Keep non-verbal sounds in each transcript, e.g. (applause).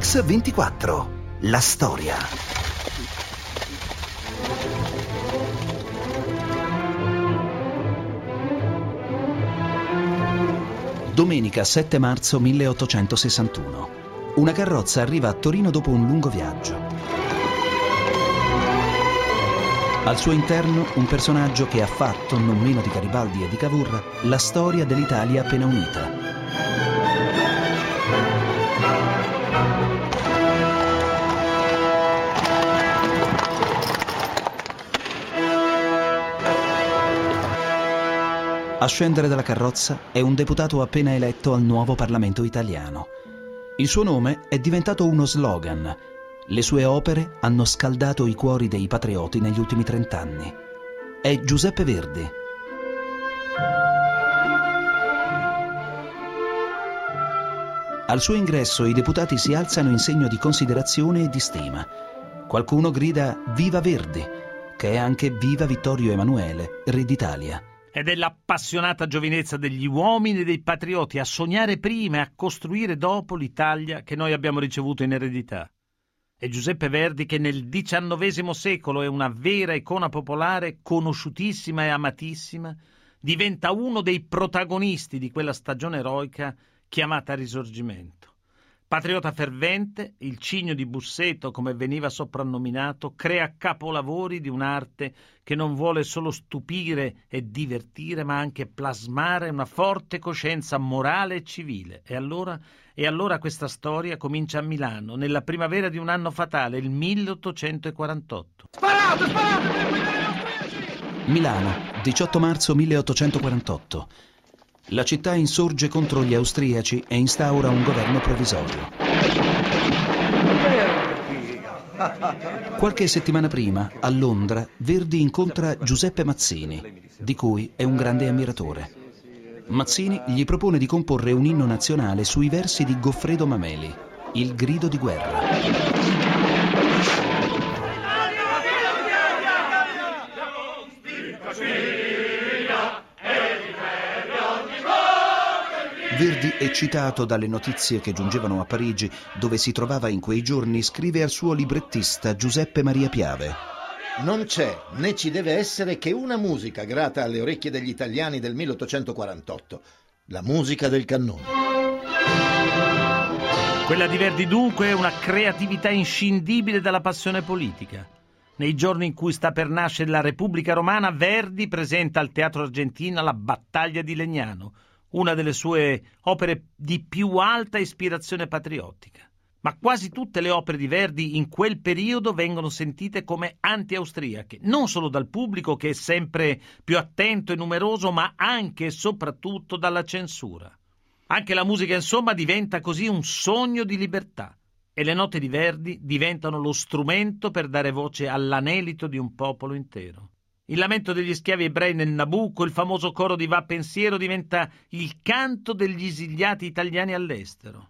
Mix24. La storia. Domenica 7 marzo 1861. Una carrozza arriva a Torino dopo un lungo viaggio. Al suo interno un personaggio che ha fatto, non meno di Garibaldi e di Cavour, la storia dell'Italia appena unita. A scendere dalla carrozza è un deputato appena eletto al nuovo Parlamento italiano. Il suo nome è diventato uno slogan. Le sue opere hanno scaldato i cuori dei patrioti negli ultimi trent'anni. È Giuseppe Verdi. Al suo ingresso i deputati si alzano in segno di considerazione e di stima. Qualcuno grida Viva Verdi, che è anche Viva Vittorio Emanuele, re d'Italia è l'appassionata giovinezza degli uomini e dei patrioti a sognare prima e a costruire dopo l'Italia che noi abbiamo ricevuto in eredità. È Giuseppe Verdi che nel XIX secolo è una vera icona popolare, conosciutissima e amatissima, diventa uno dei protagonisti di quella stagione eroica chiamata Risorgimento. Patriota fervente, il cigno di Busseto, come veniva soprannominato, crea capolavori di un'arte che non vuole solo stupire e divertire, ma anche plasmare una forte coscienza morale e civile. E allora, e allora questa storia comincia a Milano, nella primavera di un anno fatale, il 1848. Sparate, sparate! Milano, 18 marzo 1848. La città insorge contro gli austriaci e instaura un governo provvisorio. Qualche settimana prima, a Londra, Verdi incontra Giuseppe Mazzini, di cui è un grande ammiratore. Mazzini gli propone di comporre un inno nazionale sui versi di Goffredo Mameli, Il grido di guerra. Verdi, eccitato dalle notizie che giungevano a Parigi, dove si trovava in quei giorni, scrive al suo librettista Giuseppe Maria Piave. Non c'è né ci deve essere che una musica grata alle orecchie degli italiani del 1848, la musica del cannone. Quella di Verdi dunque è una creatività inscindibile dalla passione politica. Nei giorni in cui sta per nascere la Repubblica Romana, Verdi presenta al Teatro Argentino la Battaglia di Legnano, una delle sue opere di più alta ispirazione patriottica. Ma quasi tutte le opere di Verdi in quel periodo vengono sentite come anti-austriache, non solo dal pubblico che è sempre più attento e numeroso, ma anche e soprattutto dalla censura. Anche la musica, insomma, diventa così un sogno di libertà e le note di Verdi diventano lo strumento per dare voce all'anelito di un popolo intero. Il lamento degli schiavi ebrei nel Nabucco, il famoso coro di Va Pensiero, diventa il canto degli esiliati italiani all'estero.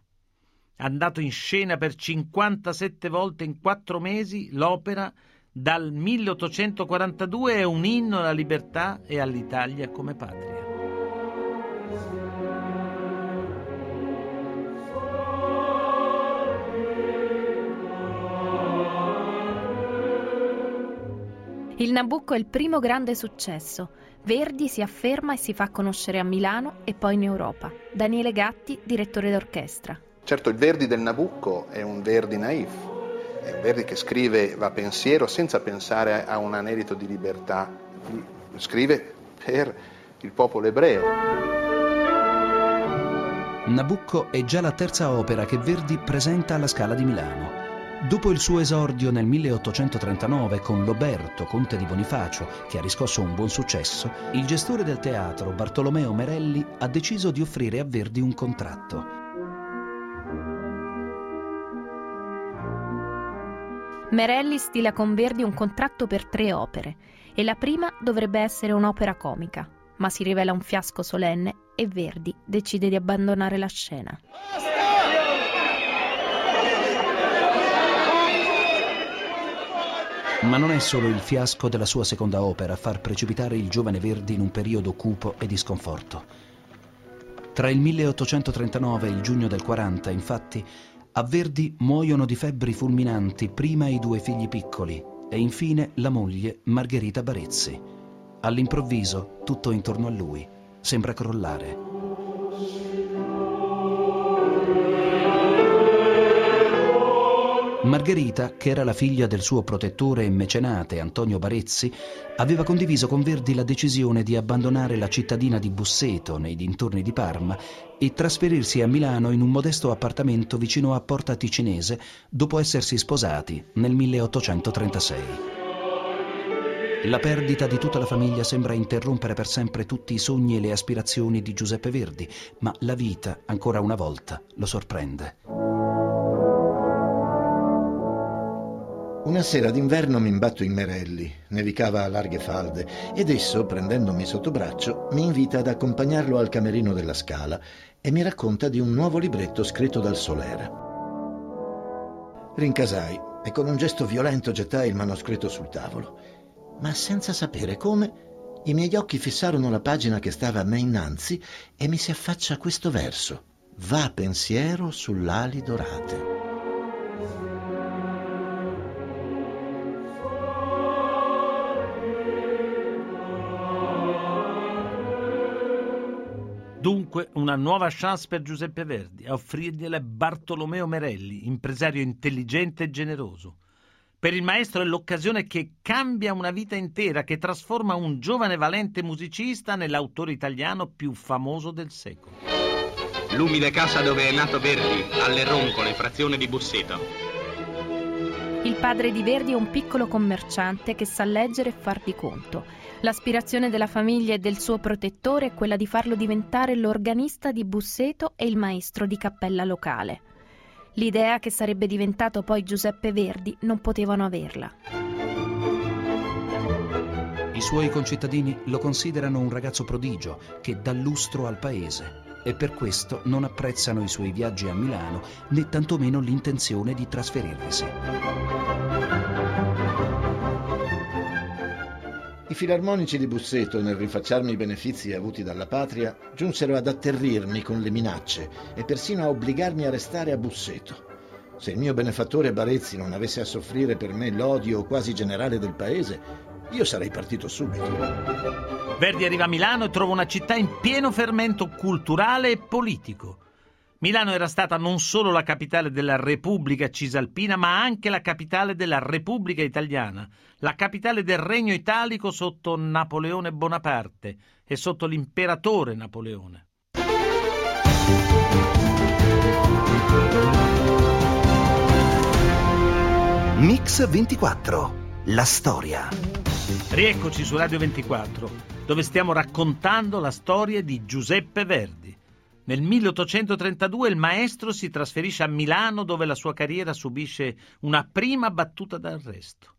Andato in scena per 57 volte in quattro mesi, l'opera dal 1842 è un inno alla libertà e all'Italia come patria. Il Nabucco è il primo grande successo. Verdi si afferma e si fa conoscere a Milano e poi in Europa. Daniele Gatti, direttore d'orchestra. Certo, il Verdi del Nabucco è un Verdi naif, è un Verdi che scrive va pensiero senza pensare a un anelito di libertà, scrive per il popolo ebreo. Nabucco è già la terza opera che Verdi presenta alla Scala di Milano. Dopo il suo esordio nel 1839 con Loberto, conte di Bonifacio, che ha riscosso un buon successo, il gestore del teatro, Bartolomeo Merelli, ha deciso di offrire a Verdi un contratto. Merelli stila con Verdi un contratto per tre opere e la prima dovrebbe essere un'opera comica, ma si rivela un fiasco solenne e Verdi decide di abbandonare la scena. Ma non è solo il fiasco della sua seconda opera a far precipitare il giovane Verdi in un periodo cupo e di sconforto. Tra il 1839 e il giugno del 40, infatti, A Verdi muoiono di febbri fulminanti prima i due figli piccoli e infine la moglie Margherita Barezzi. All'improvviso tutto intorno a lui sembra crollare. Margherita, che era la figlia del suo protettore e mecenate Antonio Barezzi, aveva condiviso con Verdi la decisione di abbandonare la cittadina di Busseto, nei dintorni di Parma, e trasferirsi a Milano in un modesto appartamento vicino a Porta Ticinese dopo essersi sposati nel 1836. La perdita di tutta la famiglia sembra interrompere per sempre tutti i sogni e le aspirazioni di Giuseppe Verdi, ma la vita, ancora una volta, lo sorprende. Una sera d'inverno mi imbatto in Merelli, nevicava a larghe falde, ed esso, prendendomi sotto braccio, mi invita ad accompagnarlo al camerino della Scala e mi racconta di un nuovo libretto scritto dal Solera. Rincasai e con un gesto violento gettai il manoscritto sul tavolo, ma senza sapere come i miei occhi fissarono la pagina che stava a me innanzi e mi si affaccia questo verso. Va pensiero sull'ali dorate. Dunque una nuova chance per Giuseppe Verdi, a offrirgliela Bartolomeo Merelli, impresario intelligente e generoso. Per il maestro è l'occasione che cambia una vita intera, che trasforma un giovane valente musicista nell'autore italiano più famoso del secolo. L'umile casa dove è nato Verdi, alle Roncole, frazione di Busseto. Il padre di Verdi è un piccolo commerciante che sa leggere e far di conto. L'aspirazione della famiglia e del suo protettore è quella di farlo diventare l'organista di Busseto e il maestro di cappella locale. L'idea che sarebbe diventato poi Giuseppe Verdi non potevano averla. I suoi concittadini lo considerano un ragazzo prodigio che dà lustro al paese e per questo non apprezzano i suoi viaggi a Milano né tantomeno l'intenzione di trasferirvisi. I filarmonici di Busseto, nel rifacciarmi i benefizi avuti dalla patria, giunsero ad atterrirmi con le minacce e persino a obbligarmi a restare a Busseto. Se il mio benefattore Barezzi non avesse a soffrire per me l'odio quasi generale del paese, io sarei partito subito. Verdi arriva a Milano e trova una città in pieno fermento culturale e politico. Milano era stata non solo la capitale della Repubblica Cisalpina, ma anche la capitale della Repubblica Italiana, la capitale del Regno Italico sotto Napoleone Bonaparte e sotto l'imperatore Napoleone. Mix 24. La storia. Rieccoci su Radio 24, dove stiamo raccontando la storia di Giuseppe Verdi. Nel 1832 il maestro si trasferisce a Milano dove la sua carriera subisce una prima battuta d'arresto.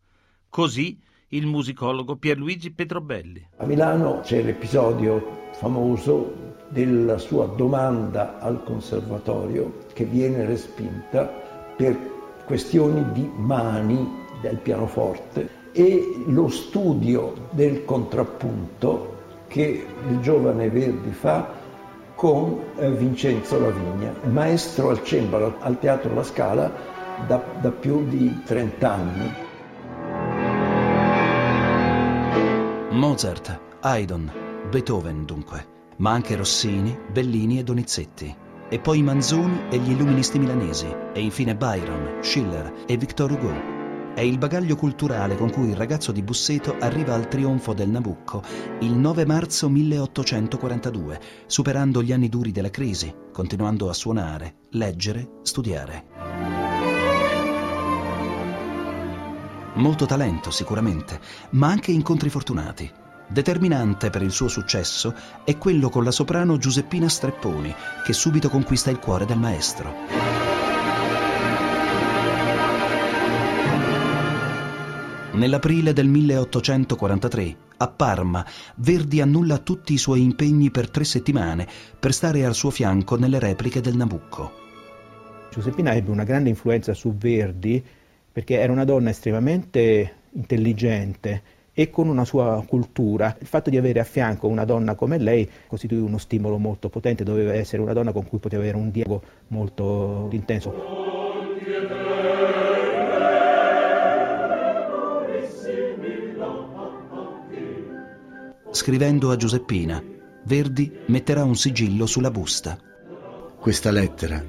Così il musicologo Pierluigi Petrobelli. A Milano c'è l'episodio famoso della sua domanda al conservatorio che viene respinta per questioni di mani del pianoforte e lo studio del contrappunto che il giovane Verdi fa con eh, Vincenzo Lavigna, maestro al cembalo al Teatro La Scala da, da più di 30 anni. Mozart, Haydn, Beethoven dunque, ma anche Rossini, Bellini e Donizetti. E poi Manzoni e gli illuministi milanesi, e infine Byron, Schiller e Victor Hugo. È il bagaglio culturale con cui il ragazzo di Busseto arriva al trionfo del Nabucco il 9 marzo 1842, superando gli anni duri della crisi, continuando a suonare, leggere, studiare. Molto talento sicuramente, ma anche incontri fortunati. Determinante per il suo successo è quello con la soprano Giuseppina Strepponi, che subito conquista il cuore del maestro. Nell'aprile del 1843, a Parma, Verdi annulla tutti i suoi impegni per tre settimane per stare al suo fianco nelle repliche del Nabucco. Giuseppina ebbe una grande influenza su Verdi perché era una donna estremamente intelligente e con una sua cultura. Il fatto di avere a fianco una donna come lei costituì uno stimolo molto potente, doveva essere una donna con cui poteva avere un dialogo molto intenso. Scrivendo a Giuseppina, Verdi metterà un sigillo sulla busta. Questa lettera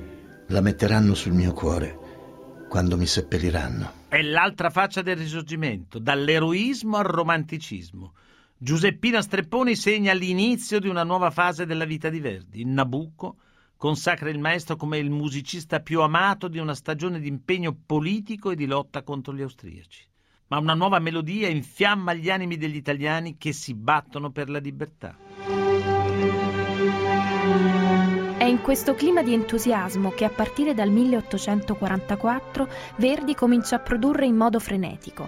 la metteranno sul mio cuore quando mi seppelliranno. È l'altra faccia del risorgimento, dall'eroismo al romanticismo. Giuseppina Strepponi segna l'inizio di una nuova fase della vita di Verdi. In Nabucco consacra il maestro come il musicista più amato di una stagione di impegno politico e di lotta contro gli austriaci ma una nuova melodia infiamma gli animi degli italiani che si battono per la libertà. È in questo clima di entusiasmo che a partire dal 1844 Verdi comincia a produrre in modo frenetico.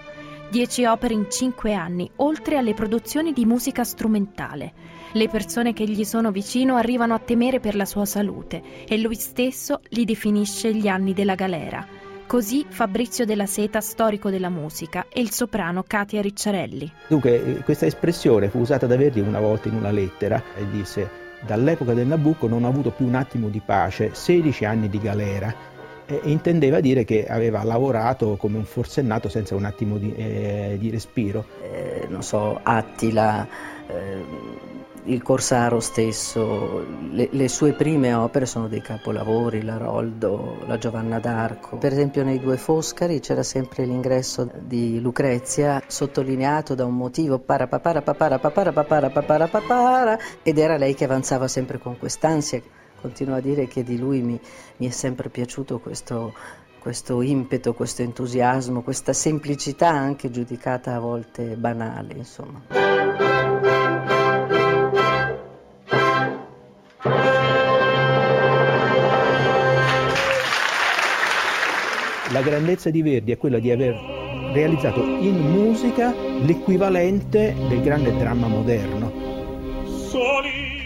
Dieci opere in cinque anni, oltre alle produzioni di musica strumentale. Le persone che gli sono vicino arrivano a temere per la sua salute e lui stesso li definisce gli anni della galera. Così Fabrizio della Seta, storico della musica, e il soprano Katia Ricciarelli. Dunque, eh, questa espressione fu usata da Verdi una volta in una lettera e disse dall'epoca del Nabucco non ho avuto più un attimo di pace, 16 anni di galera. E intendeva dire che aveva lavorato come un forsennato senza un attimo di, eh, di respiro. Eh, non so, Attila, eh, il Corsaro stesso, le, le, sue prime opere sono dei capolavori, l'Aroldo, la Giovanna d'Arco. Per esempio nei due Foscari c'era sempre l'ingresso di Lucrezia sottolineato da un motivo para papara papara papara papara papara papara ed era lei che avanzava sempre con quest'ansia. Continuo a dire che di lui mi, mi è sempre piaciuto questo, questo impeto, questo entusiasmo, questa semplicità anche giudicata a volte banale, insomma. La grandezza di Verdi è quella di aver realizzato in musica l'equivalente del grande dramma moderno.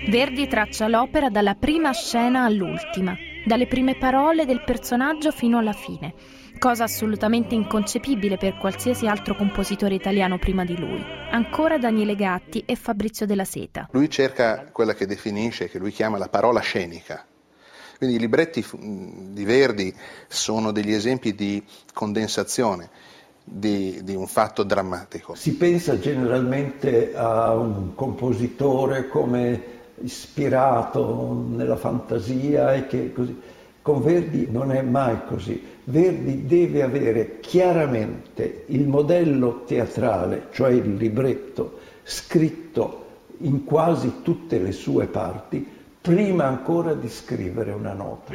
Verdi traccia l'opera dalla prima scena all'ultima, dalle prime parole del personaggio fino alla fine, cosa assolutamente inconcepibile per qualsiasi altro compositore italiano prima di lui. Ancora Daniele Gatti e Fabrizio della Seta. Lui cerca quella che definisce, che lui chiama la parola scenica, quindi i libretti di Verdi sono degli esempi di condensazione di, di, un fatto drammatico. Si pensa generalmente a un compositore come ispirato nella fantasia e che così. Con Verdi non è mai così. Verdi deve avere chiaramente il modello teatrale, cioè il libretto, scritto in quasi tutte le sue parti, prima ancora di scrivere una nota.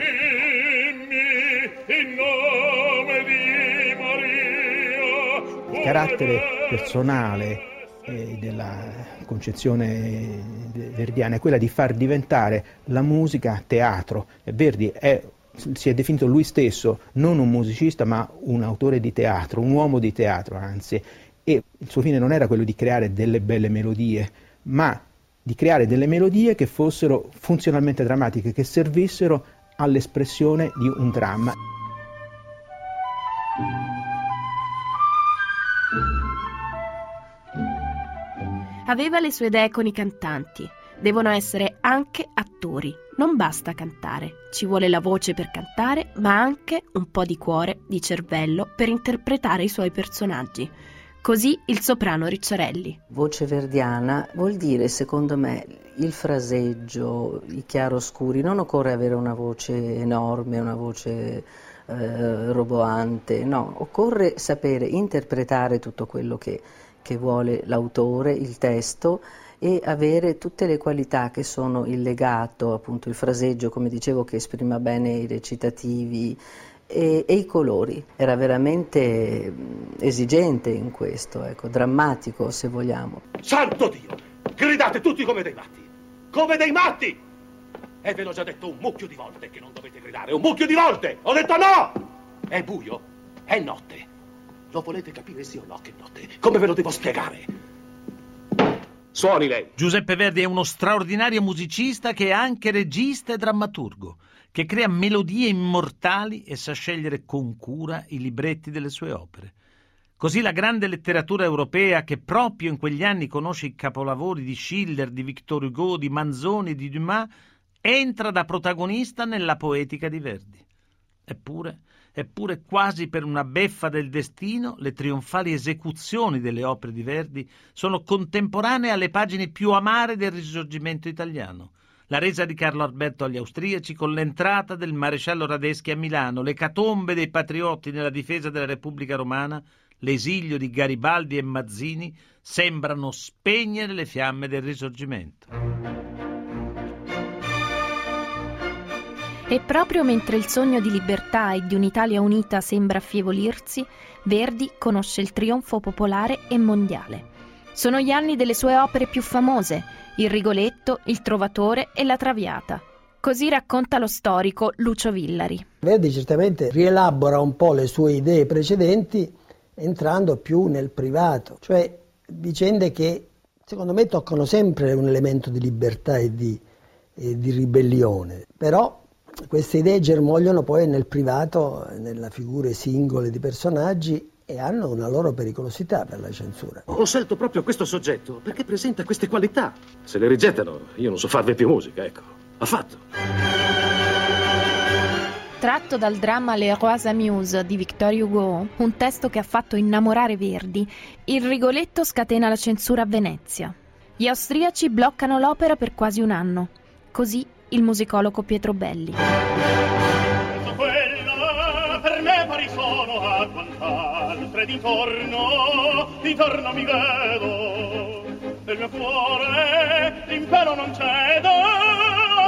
Il carattere personale eh, della concezione verdiana è quella di far diventare la musica teatro. Verdi è, si è definito lui stesso non un musicista ma un autore di teatro, un uomo di teatro anzi, e il suo fine non era quello di creare delle belle melodie, ma di creare delle melodie che fossero funzionalmente drammatiche, che servissero all'espressione di un dramma. Aveva le sue idee con i cantanti. Devono essere anche attori. Non basta cantare, ci vuole la voce per cantare, ma anche un po' di cuore, di cervello per interpretare i suoi personaggi. Così il soprano Ricciarelli. Voce verdiana vuol dire, secondo me, il fraseggio, i chiaroscuri. Non occorre avere una voce enorme, una voce eh, roboante, no, occorre sapere interpretare tutto quello che, che vuole l'autore, il testo e avere tutte le qualità che sono il legato, appunto il fraseggio, come dicevo, che esprima bene i recitativi, e, e, i colori. Era veramente esigente in questo, ecco, drammatico se vogliamo. Santo Dio! Gridate tutti come dei matti! Come dei matti! E ve l'ho già detto un mucchio di volte che non dovete gridare, un mucchio di volte! Ho detto no! È buio, è notte. Lo volete capire sì o no che notte? Come ve lo devo spiegare? Suoni lei. Giuseppe Verdi è uno straordinario musicista che è anche regista e drammaturgo che crea melodie immortali e sa scegliere con cura i libretti delle sue opere. Così la grande letteratura europea, che proprio in quegli anni conosce i capolavori di Schiller, di Victor Hugo, di Manzoni e di Dumas, entra da protagonista nella poetica di Verdi. Eppure, Eppure quasi per una beffa del destino, le trionfali esecuzioni delle opere di Verdi sono contemporanee alle pagine più amare del risorgimento italiano. La resa di Carlo Alberto agli austriaci con l'entrata del maresciallo Radeschi a Milano, le catombe dei patriotti nella difesa della Repubblica Romana, l'esilio di Garibaldi e Mazzini sembrano spegnere le fiamme del risorgimento. E proprio mentre il sogno di libertà e di un'Italia unita sembra affievolirsi, Verdi conosce il trionfo popolare e mondiale. Sono gli anni delle sue opere più famose, Il Rigoletto, Il Trovatore e La Traviata. Così racconta lo storico Lucio Villari. Verdi certamente rielabora un po' le sue idee precedenti entrando più nel privato, cioè vicende che secondo me toccano sempre un elemento di libertà e di, e di ribellione, però queste idee germogliano poi nel privato, nelle figure singole di personaggi e hanno una loro pericolosità per la censura. Ho scelto proprio questo soggetto perché presenta queste qualità. Se le rigettano, io non so farvi più musica, ecco. Affatto. Tratto dal dramma Le Rois Amuse di Victor Hugo, un testo che ha fatto innamorare Verdi, il Rigoletto scatena la censura a Venezia. Gli austriaci bloccano l'opera per quasi un anno. Così il musicologo Pietro Belli. Quant'altre d'intorno, d'intorno mi vedo. Nel mio cuore l'impero non cedo,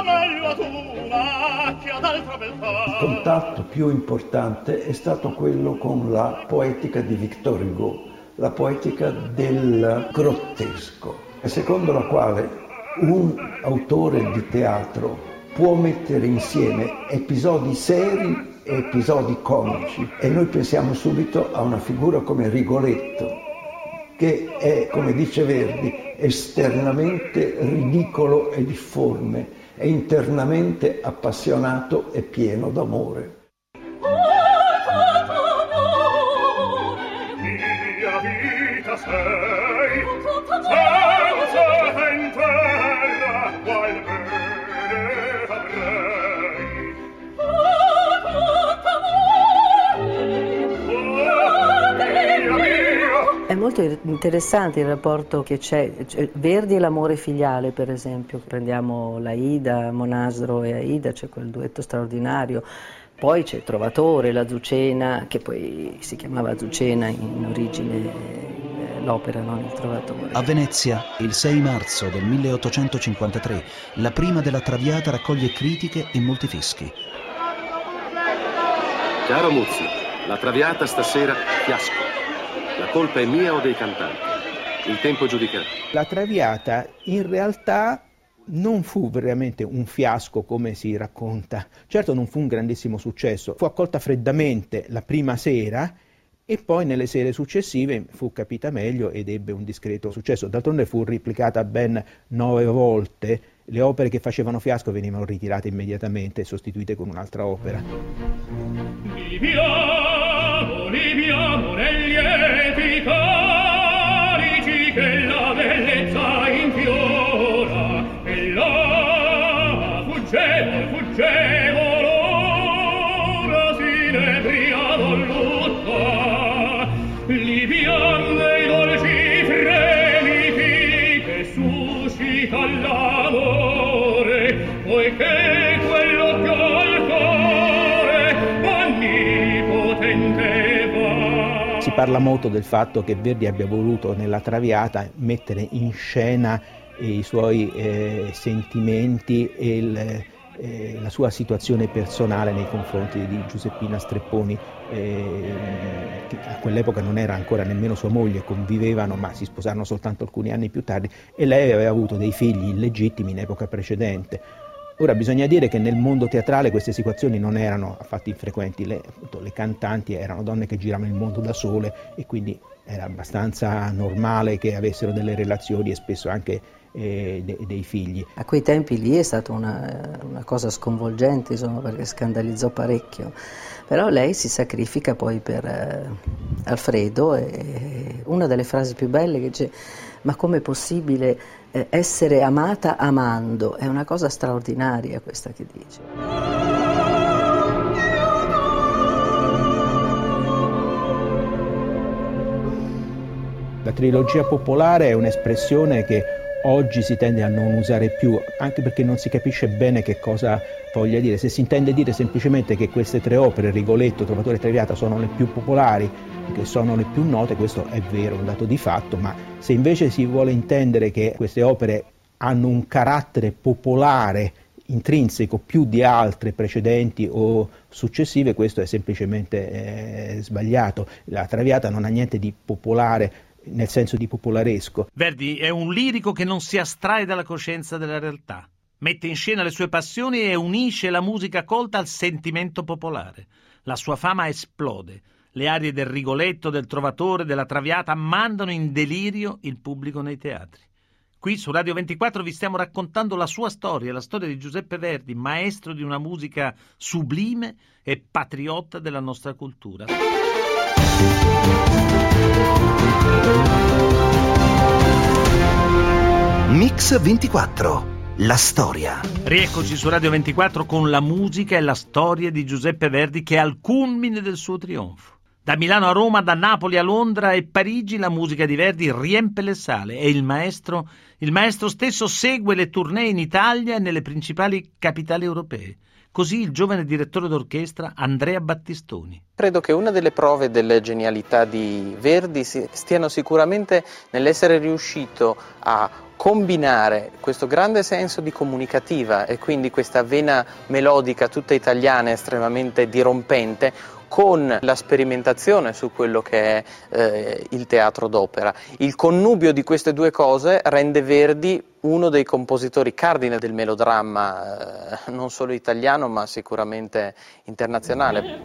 meglio ad una che ad altra beltà. Il contatto più importante è stato quello con la poetica di Victor Hugo, la poetica del grottesco, secondo la quale un autore di teatro può mettere insieme episodi seri episodi comici e noi pensiamo subito a una figura come Rigoletto che è, come dice Verdi, esternamente ridicolo e difforme e internamente appassionato e pieno d'amore. Molto interessante il rapporto che c'è, cioè, Verdi e l'amore filiale per esempio, prendiamo l'Aida, Monasro e Aida, c'è quel duetto straordinario, poi c'è Trovatore, la Zucena, che poi si chiamava Zucena in origine eh, l'opera, non il Trovatore. A Venezia, il 6 marzo del 1853, la prima della Traviata raccoglie critiche e molti fischi. Caro Muzzi, la Traviata stasera fiasco. La colpa è mia o dei cantanti? Il tempo giudicherà. La Traviata in realtà non fu veramente un fiasco come si racconta. Certo non fu un grandissimo successo, fu accolta freddamente la prima sera e poi nelle sere successive fu capita meglio ed ebbe un discreto successo. D'altronde fu replicata ben nove volte, le opere che facevano fiasco venivano ritirate immediatamente e sostituite con un'altra opera. Libiamo, riviamo negli lieti carici che la bellezza infiora. E là fuggevol fuggevol ora si nebria parla molto del fatto che Verdi abbia voluto nella Traviata mettere in scena eh, i suoi eh, sentimenti e il, eh, la sua situazione personale nei confronti di Giuseppina Strepponi, eh, che a quell'epoca non era ancora nemmeno sua moglie, convivevano ma si sposarono soltanto alcuni anni più tardi e lei aveva avuto dei figli illegittimi in epoca precedente. Ora bisogna dire che nel mondo teatrale queste situazioni non erano affatto infrequenti, le, appunto, le cantanti erano donne che giravano il mondo da sole e quindi era abbastanza normale che avessero delle relazioni e spesso anche eh, de- dei figli. A quei tempi lì è stata una, una cosa sconvolgente, insomma, perché scandalizzò parecchio. Però lei si sacrifica poi per eh, Alfredo e una delle frasi più belle che c'è, ma come è possibile eh, essere amata amando? È una cosa straordinaria questa che dice. La trilogia popolare è un'espressione che oggi si tende a non usare più, anche perché non si capisce bene che cosa voglia dire. Se si intende dire semplicemente che queste tre opere, Rigoletto, Trovatore e Traviata, sono le più popolari, che sono le più note, questo è vero, un dato di fatto, ma se invece si vuole intendere che queste opere hanno un carattere popolare intrinseco più di altre precedenti o successive, questo è semplicemente eh, sbagliato. La Traviata non ha niente di popolare nel senso di popolaresco. Verdi è un lirico che non si astrae dalla coscienza della realtà. Mette in scena le sue passioni e unisce la musica colta al sentimento popolare. La sua fama esplode. Le arie del Rigoletto, del Trovatore, della Traviata mandano in delirio il pubblico nei teatri. Qui su Radio 24 vi stiamo raccontando la sua storia, la storia di Giuseppe Verdi, maestro di una musica sublime e patriotta della nostra cultura. Mix 24 la storia. Rieccoci su Radio 24 con la musica e la storia di Giuseppe Verdi che è al culmine del suo trionfo. Da Milano a Roma, da Napoli a Londra e Parigi la musica di Verdi riempie le sale e il maestro, il maestro stesso segue le tournée in Italia e nelle principali capitali europee. Così il giovane direttore d'orchestra Andrea Battistoni. Credo che una delle prove delle genialità di Verdi stiano sicuramente nell'essere riuscito a combinare questo grande senso di comunicativa e quindi questa vena melodica tutta italiana estremamente dirompente con la sperimentazione su quello che è eh, il teatro d'opera. Il connubio di queste due cose rende Verdi uno dei compositori cardine del melodramma, eh, non solo italiano ma sicuramente internazionale.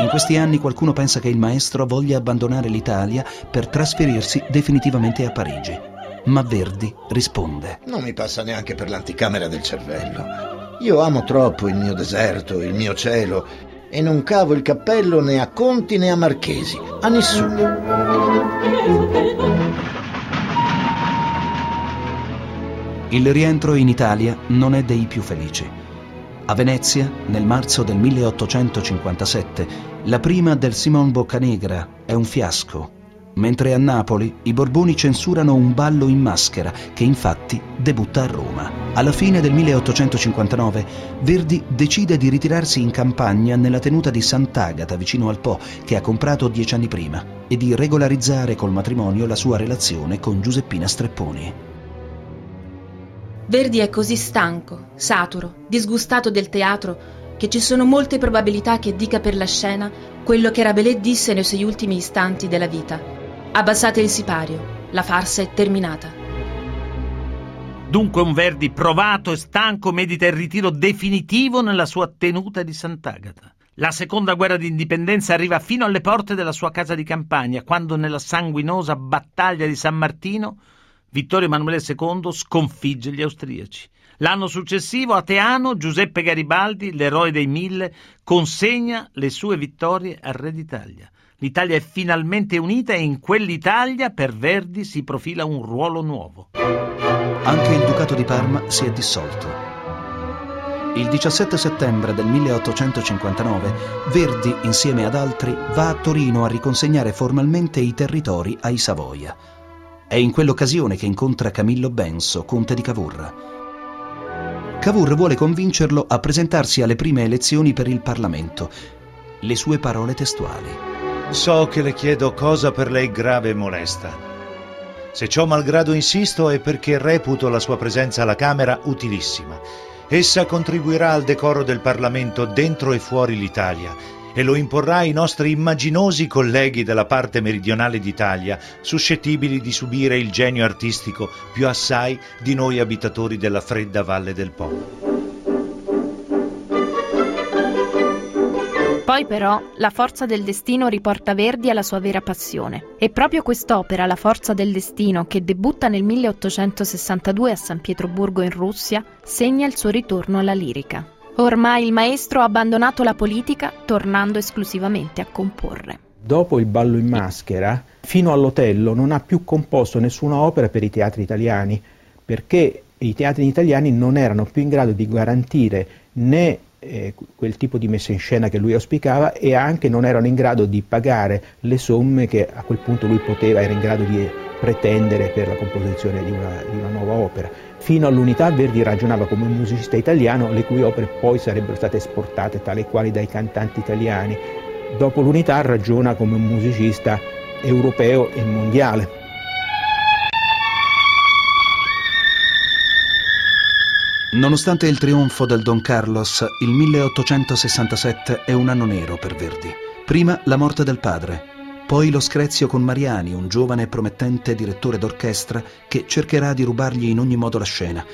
In questi anni qualcuno pensa che il maestro voglia abbandonare l'Italia per trasferirsi definitivamente a Parigi. Ma Verdi risponde. Non mi passa neanche per l'anticamera del cervello. Io amo troppo il mio deserto, il mio cielo e non cavo il cappello né a conti né a marchesi, a nessuno. Il rientro in Italia non è dei più felici. A Venezia, nel marzo del 1857, la prima del Simon Boccanegra è un fiasco mentre a Napoli i Borboni censurano un ballo in maschera che infatti debutta a Roma. Alla fine del 1859 Verdi decide di ritirarsi in campagna nella tenuta di Sant'Agata vicino al Po che ha comprato dieci anni prima e di regolarizzare col matrimonio la sua relazione con Giuseppina Strepponi. Verdi è così stanco, saturo, disgustato del teatro che ci sono molte probabilità che dica per la scena quello che Rabelais disse nei suoi ultimi istanti della vita. Abbassate il sipario, la farsa è terminata. Dunque un Verdi provato e stanco medita il ritiro definitivo nella sua tenuta di Sant'Agata. La seconda guerra d'indipendenza arriva fino alle porte della sua casa di campagna, quando nella sanguinosa battaglia di San Martino Vittorio Emanuele II sconfigge gli austriaci. L'anno successivo a Teano Giuseppe Garibaldi, l'eroe dei mille, consegna le sue vittorie al re d'Italia. L'Italia è finalmente unita e in quell'Italia per Verdi si profila un ruolo nuovo. Anche il Ducato di Parma si è dissolto. Il 17 settembre del 1859 Verdi, insieme ad altri, va a Torino a riconsegnare formalmente i territori ai Savoia. È in quell'occasione che incontra Camillo Benso, conte di Cavour. Cavour vuole convincerlo a presentarsi alle prime elezioni per il Parlamento. Le sue parole testuali. So che le chiedo cosa per lei grave e molesta. Se ciò malgrado insisto è perché reputo la sua presenza alla Camera utilissima. Essa contribuirà al decoro del Parlamento dentro e fuori l'Italia e lo imporrà ai nostri immaginosi colleghi della parte meridionale d'Italia, suscettibili di subire il genio artistico più assai di noi abitatori della fredda valle del Po. Poi però la forza del destino riporta Verdi alla sua vera passione. E proprio quest'opera, La forza del destino, che debutta nel 1862 a San Pietroburgo in Russia, segna il suo ritorno alla lirica. Ormai il maestro ha abbandonato la politica, tornando esclusivamente a comporre. Dopo il ballo in maschera, fino all'Otello non ha più composto nessuna opera per i teatri italiani, perché i teatri italiani non erano più in grado di garantire né eh, quel tipo di messa in scena che lui auspicava e anche non erano in grado di pagare le somme che a quel punto lui poteva, era in grado di pretendere per la composizione di una, di una nuova opera. Fino all'unità Verdi ragionava come un musicista italiano le cui opere poi sarebbero state esportate tale quali dai cantanti italiani. Dopo l'unità ragiona come un musicista europeo e mondiale. Nonostante il trionfo del Don Carlos, il 1867 è un anno nero per Verdi. Prima la morte del padre, poi lo screzio con Mariani, un giovane e promettente direttore d'orchestra che cercherà di rubargli in ogni modo la scena.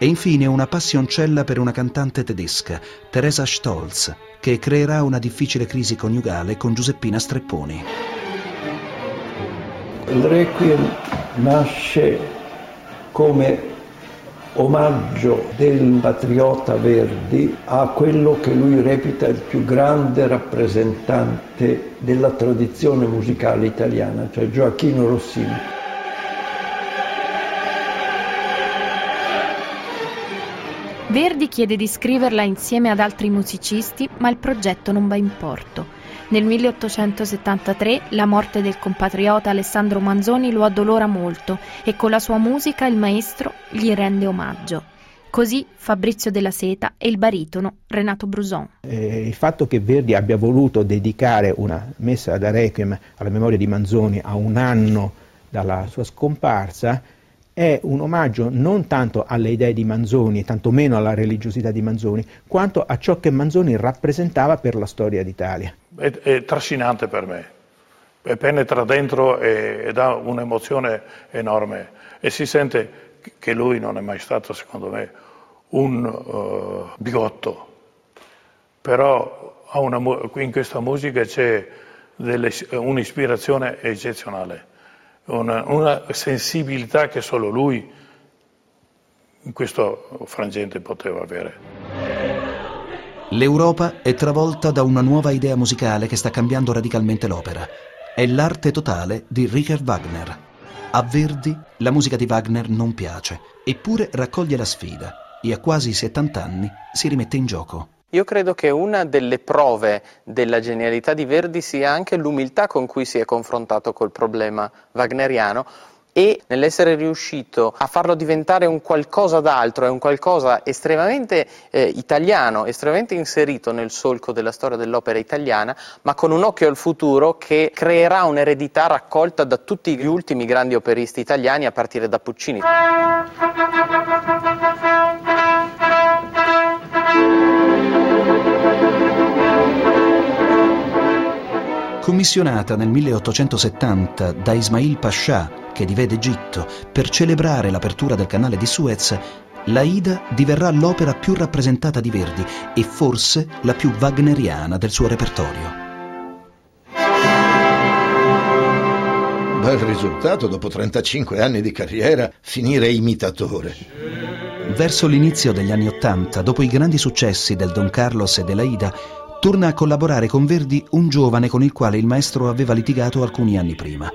E infine una passioncella per una cantante tedesca, Teresa Stolz, che creerà una difficile crisi coniugale con Giuseppina Strepponi. Il Requiem nasce come omaggio del patriota Verdi a quello che lui reputa il più grande rappresentante della tradizione musicale italiana, cioè Gioacchino Rossini. Verdi chiede di scriverla insieme ad altri musicisti, ma il progetto non va in porto. Nel 1873 la morte del compatriota Alessandro Manzoni lo addolora molto e con la sua musica il maestro gli rende omaggio. Così Fabrizio della Seta e il baritono Renato Bruson. Eh, il fatto che Verdi abbia voluto dedicare una messa da Requiem alla memoria di Manzoni a un anno dalla sua scomparsa è un omaggio non tanto alle idee di Manzoni, tantomeno alla religiosità di Manzoni, quanto a ciò che Manzoni rappresentava per la storia d'Italia. È, è trascinante per me, e penetra dentro e, e dà un'emozione enorme. E si sente che lui non è mai stato, secondo me, un uh, bigotto, però una, in questa musica c'è delle, un'ispirazione eccezionale una, una sensibilità che solo lui in questo frangente poteva avere. L'Europa è travolta da una nuova idea musicale che sta cambiando radicalmente l'opera. È l'arte totale di Richard Wagner. A Verdi la musica di Wagner non piace, eppure raccoglie la sfida e a quasi 70 anni si rimette in gioco. Io credo che una delle prove della genialità di Verdi sia anche l'umiltà con cui si è confrontato col problema wagneriano e nell'essere riuscito a farlo diventare un qualcosa d'altro, è un qualcosa estremamente eh, italiano, estremamente inserito nel solco della storia dell'opera italiana, ma con un occhio al futuro che creerà un'eredità raccolta da tutti gli ultimi grandi operisti italiani a partire da Puccini. Commissionata nel 1870 da Ismail Pascià, che divede Egitto, per celebrare l'apertura del canale di Suez, l'Aida diverrà l'opera più rappresentata di Verdi e forse la più wagneriana del suo repertorio. Bel risultato dopo 35 anni di carriera, finire imitatore. Verso l'inizio degli anni Ottanta, dopo i grandi successi del Don Carlos e dell'Aida, torna a collaborare con Verdi un giovane con il quale il maestro aveva litigato alcuni anni prima,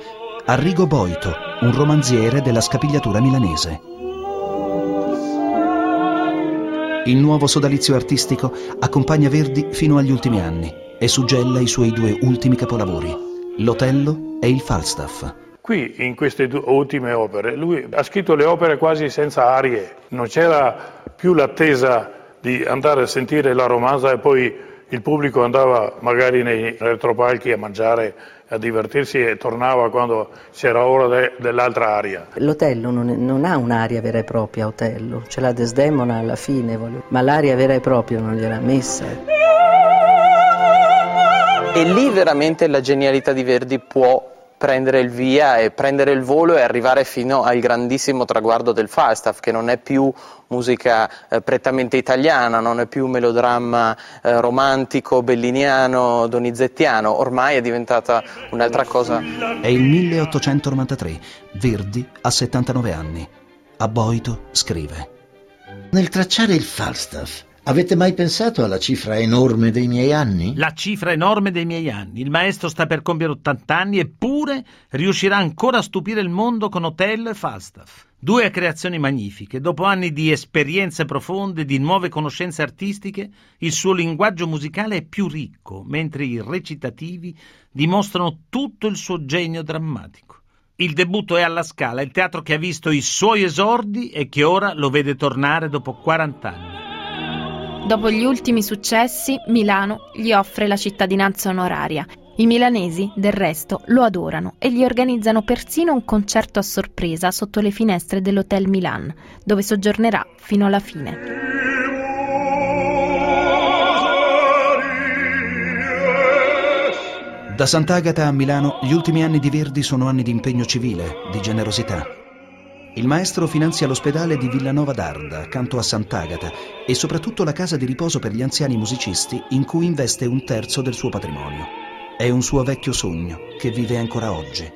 Arrigo Boito, un romanziere della scapigliatura milanese. Il nuovo sodalizio artistico accompagna Verdi fino agli ultimi anni e suggella i suoi due ultimi capolavori, L'Otello e il Falstaff. Qui, in queste due ultime opere, lui ha scritto le opere quasi senza arie, non c'era più l'attesa di andare a sentire la romanza e poi il pubblico andava magari nei retropalchi a mangiare, a divertirsi e tornava quando c'era ora de, dell'altra aria. L'Otello non, non, ha un'aria vera e propria, Otello, ce l'ha Desdemona alla fine, voglio... ma l'aria vera e propria non gliel'ha messa. E lì veramente la genialità di Verdi può prendere il via e prendere il volo e arrivare fino al grandissimo traguardo del Falstaff, che non è più musica eh, prettamente italiana, non è più melodramma eh, romantico, belliniano, donizettiano, ormai è diventata un'altra cosa. È il 1893, Verdi ha 79 anni. A Boito scrive. Nel tracciare il Falstaff Avete mai pensato alla cifra enorme dei miei anni? La cifra enorme dei miei anni. Il maestro sta per compiere 80 anni eppure riuscirà ancora a stupire il mondo con Otello e Falstaff. Due creazioni magnifiche. Dopo anni di esperienze profonde, di nuove conoscenze artistiche, il suo linguaggio musicale è più ricco, mentre i recitativi dimostrano tutto il suo genio drammatico. Il debutto è alla Scala, il teatro che ha visto i suoi esordi e che ora lo vede tornare dopo 40 anni. Dopo gli ultimi successi, Milano gli offre la cittadinanza onoraria. I milanesi, del resto, lo adorano e gli organizzano persino un concerto a sorpresa sotto le finestre dell'Hotel Milan, dove soggiornerà fino alla fine. Da Sant'Agata a Milano gli ultimi anni di Verdi sono anni di impegno civile, di generosità. Il maestro finanzia l'ospedale di Villanova d'Arda, accanto a Sant'Agata, e soprattutto la casa di riposo per gli anziani musicisti in cui investe un terzo del suo patrimonio. È un suo vecchio sogno che vive ancora oggi.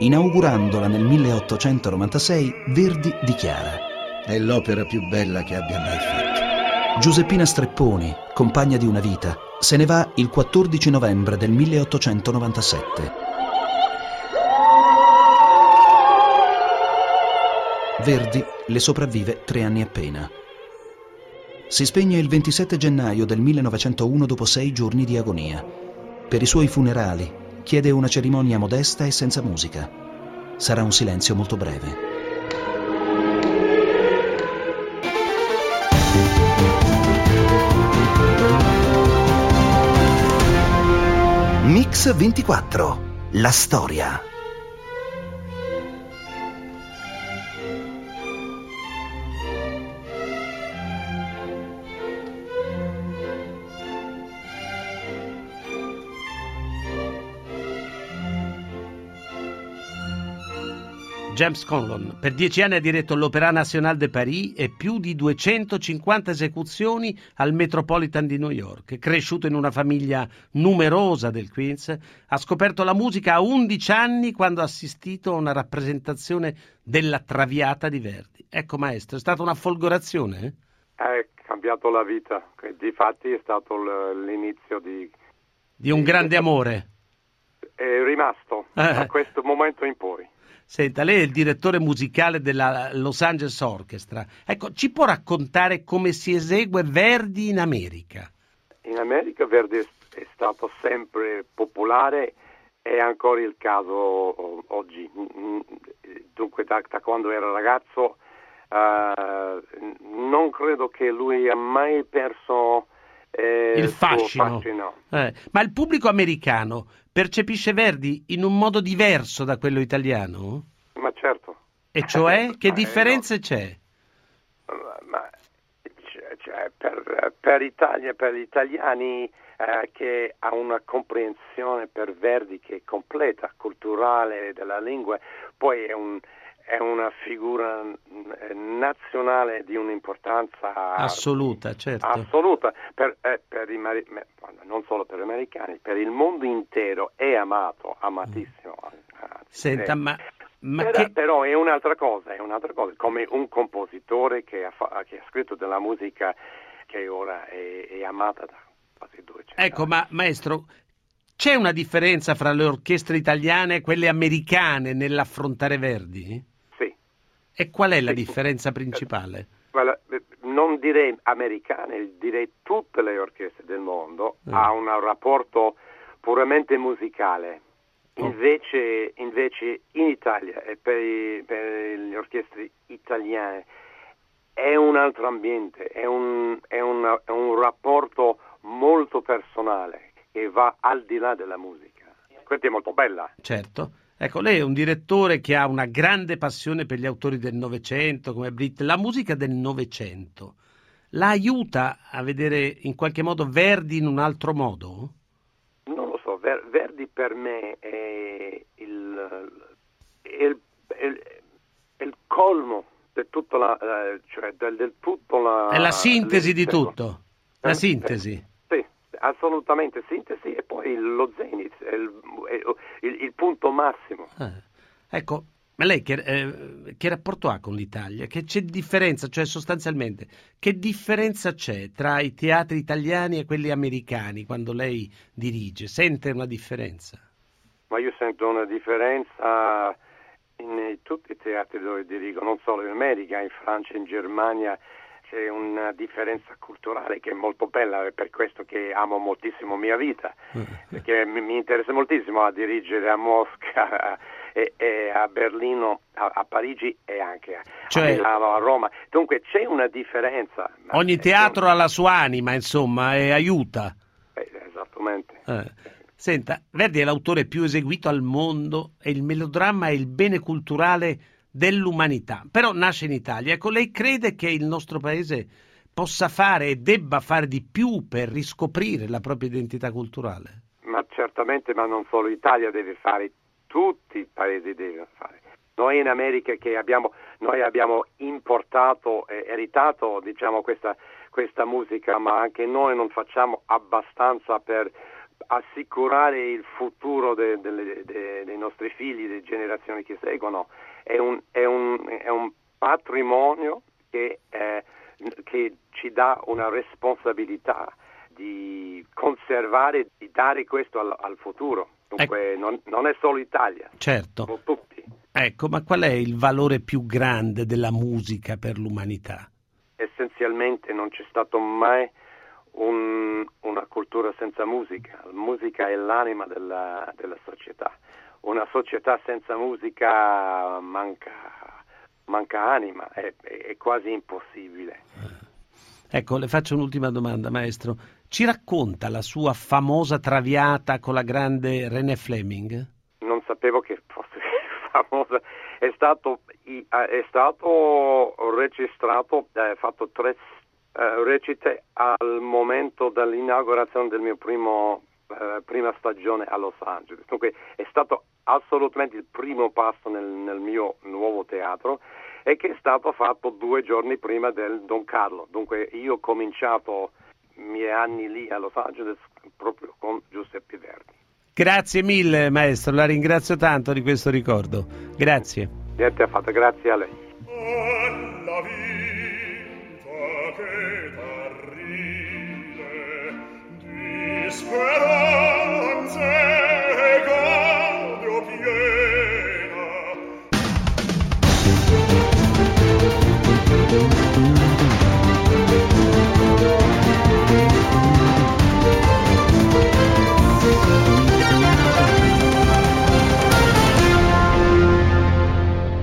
Inaugurandola nel 1896, Verdi dichiara È l'opera più bella che abbia mai fatto. Giuseppina Strepponi, compagna di una vita, se ne va il 14 novembre del 1897. Verdi le sopravvive tre anni appena. Si spegne il 27 gennaio del 1901 dopo sei giorni di agonia. Per i suoi funerali chiede una cerimonia modesta e senza musica. Sarà un silenzio molto breve. Mix 24. La storia. James Conlon per dieci anni ha diretto l'Opéra National de Paris e più di 250 esecuzioni al Metropolitan di New York. Cresciuto in una famiglia numerosa del Queens, ha scoperto la musica a 11 anni quando ha assistito a una rappresentazione della Traviata di Verdi. Ecco maestro, è stata una folgorazione? Eh? Ha cambiato la vita, difatti è stato l'inizio di... Di un grande amore. È rimasto Eh. da questo momento in poi. Senta, lei è il direttore musicale della Los Angeles Orchestra. Ecco, ci può raccontare come si esegue Verdi in America? In America Verdi è stato sempre popolare, è ancora il caso oggi. Mm, Dunque da, da quando era ragazzo eh, non credo che lui ha mai perso eh, Il suo fascino. fascino. Eh, ma il pubblico americano percepisce Verdi in un modo diverso da quello italiano? Ma certo. E cioè, (laughs) che eh, differenze c'è? ma cioè, cioè, per, per Italia, per gli italiani eh, che ha una comprensione per Verdi che è completa, culturale della lingua, poi è, un- è una figura eh, nazionale di un'importanza Assoluta, certo. assoluta per, eh, per i non solo per gli americani, per il mondo intero è amato, amatissimo. anzi, Senta, eh. ma, ma Però, che... però è un'altra cosa, è un'altra cosa, come un compositore che ha, fa- che ha scritto della musica che ora è, è amata da quasi 200 Ecco, ma maestro, c'è una differenza fra le orchestre italiane e quelle americane nell'affrontare Verdi? E qual è la differenza principale? Non direi americane, direi tutte le orchestre del mondo Mm. ha un rapporto puramente musicale. Oh. Invece, invece in Italia e per, i- per le orchestre italiane è un altro ambiente, è un, è una- è un rapporto molto personale che va al di là della musica. Questa è molto bella. Certo. Ecco, lei è un direttore che ha una grande passione per gli autori del Novecento, come Britt. La musica del Novecento la aiuta a vedere in qualche modo Verdi in un altro modo? Non lo so, Ver- Verdi per me è il, è il, è il- è il colmo di tutto la, eh, cioè del, del tutto la... È la sintesi di tutto. La Eh, sintesi. Assolutamente sintesi e poi lo zenith, il, il- il punto massimo. Eh. Ecco, Ma lei che, eh, che, rapporto ha con l'Italia? Che c'è differenza, cioè sostanzialmente, che differenza c'è tra i teatri italiani e quelli americani quando lei dirige? Sente una differenza? Ma io sento una differenza in tutti i teatri dove dirigo, non solo in America, in Francia, in Germania, c'è una differenza culturale che è molto bella, è per questo che amo moltissimo mia vita, mm. perché mi interessa moltissimo a dirigere a Mosca e, e a Berlino, a, a, Parigi e anche a, cioè, a, Milano, a Roma. Dunque c'è una differenza. Ogni teatro ha la sua anima, insomma, e aiuta. Eh, esattamente. Eh. Senta, Verdi è l'autore più eseguito al mondo e il melodramma è il bene culturale dell'umanità. Però nasce in Italia. Ecco, lei crede che il nostro paese possa fare e debba fare di più per riscoprire la propria identità culturale? Ma certamente, ma non solo l'Italia deve fare, tutti i paesi devono fare. Noi in America abbiamo, noi abbiamo importato e eritato diciamo, questa, questa musica, ma anche noi non facciamo abbastanza per assicurare il futuro de, de, de, dei nostri figli, delle generazioni che seguono. È un, è un, è un patrimonio che, eh, che ci dà una responsabilità di conservare, di dare questo al, al futuro. Dunque ecco. non, non, è solo Italia, certo. sono tutti. Ecco, ma qual è il valore più grande della musica per l'umanità? Essenzialmente non c'è stato mai un, una cultura senza musica. La musica è l'anima della, della società. Una società senza musica manca, manca anima, è, è quasi impossibile. Ecco, le faccio un'ultima domanda, maestro. Ci racconta la sua famosa traviata con la grande René Fleming? Non sapevo che fosse (laughs) famosa. È stato, è stato registrato, eh, fatto tre eh, recite al momento dell'inaugurazione del mio primo, eh, prima stagione a Los Angeles. Dunque è stato assolutamente il primo passo nel, nel mio nuovo teatro e che è stato fatto due giorni prima del Don Carlo. Dunque io ho cominciato i miei anni lì a Los Angeles proprio con Giuseppe Verdi. Grazie mille maestro, la ringrazio tanto di questo ricordo. Grazie. Niente affatto, grazie a lei. speranze